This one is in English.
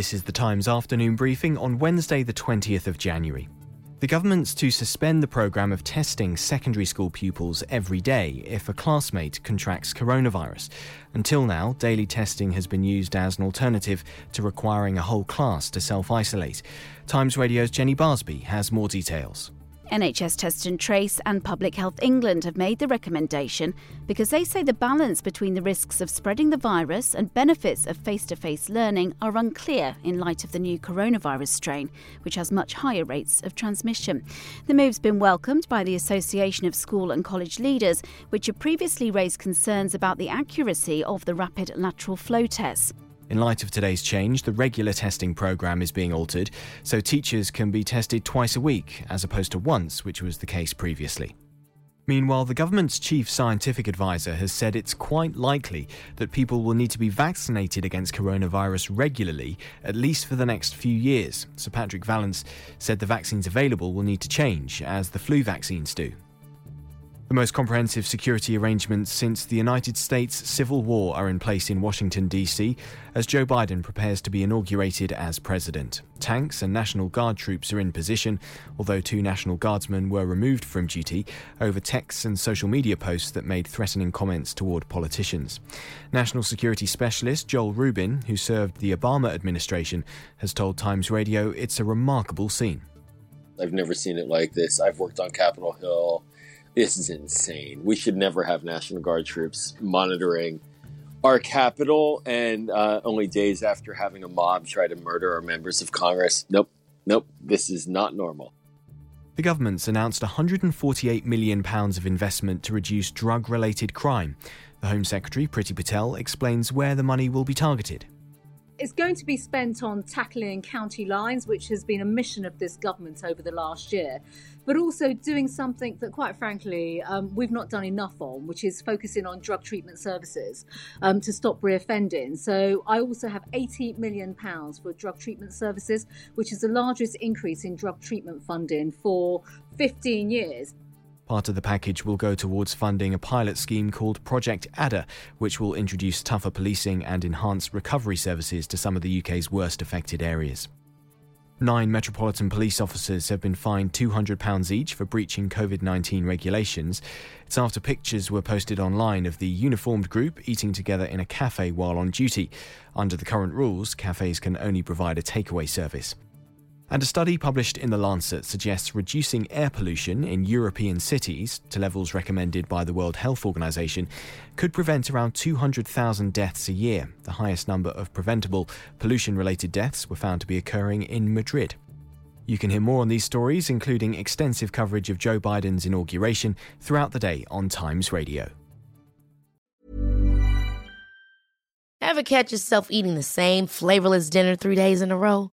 This is the Times afternoon briefing on Wednesday, the 20th of January. The government's to suspend the programme of testing secondary school pupils every day if a classmate contracts coronavirus. Until now, daily testing has been used as an alternative to requiring a whole class to self isolate. Times Radio's Jenny Barsby has more details. NHS Test and Trace and Public Health England have made the recommendation because they say the balance between the risks of spreading the virus and benefits of face to face learning are unclear in light of the new coronavirus strain, which has much higher rates of transmission. The move's been welcomed by the Association of School and College Leaders, which had previously raised concerns about the accuracy of the rapid lateral flow tests. In light of today's change, the regular testing programme is being altered, so teachers can be tested twice a week, as opposed to once, which was the case previously. Meanwhile, the government's chief scientific advisor has said it's quite likely that people will need to be vaccinated against coronavirus regularly, at least for the next few years. Sir Patrick Vallance said the vaccines available will need to change, as the flu vaccines do. The most comprehensive security arrangements since the United States Civil War are in place in Washington, D.C., as Joe Biden prepares to be inaugurated as president. Tanks and National Guard troops are in position, although two National Guardsmen were removed from duty over texts and social media posts that made threatening comments toward politicians. National Security Specialist Joel Rubin, who served the Obama administration, has told Times Radio it's a remarkable scene. I've never seen it like this. I've worked on Capitol Hill. This is insane. We should never have National Guard troops monitoring our capital, and uh, only days after having a mob try to murder our members of Congress. Nope, nope, this is not normal. The government's announced £148 million of investment to reduce drug related crime. The Home Secretary, Priti Patel, explains where the money will be targeted. It's going to be spent on tackling county lines, which has been a mission of this government over the last year, but also doing something that, quite frankly, um, we've not done enough on, which is focusing on drug treatment services um, to stop reoffending. So I also have £80 million for drug treatment services, which is the largest increase in drug treatment funding for 15 years. Part of the package will go towards funding a pilot scheme called Project Adder, which will introduce tougher policing and enhance recovery services to some of the UK's worst affected areas. Nine Metropolitan Police officers have been fined £200 each for breaching COVID 19 regulations. It's after pictures were posted online of the uniformed group eating together in a cafe while on duty. Under the current rules, cafes can only provide a takeaway service. And a study published in The Lancet suggests reducing air pollution in European cities to levels recommended by the World Health Organization could prevent around 200,000 deaths a year. The highest number of preventable pollution related deaths were found to be occurring in Madrid. You can hear more on these stories, including extensive coverage of Joe Biden's inauguration, throughout the day on Times Radio. Ever catch yourself eating the same flavorless dinner three days in a row?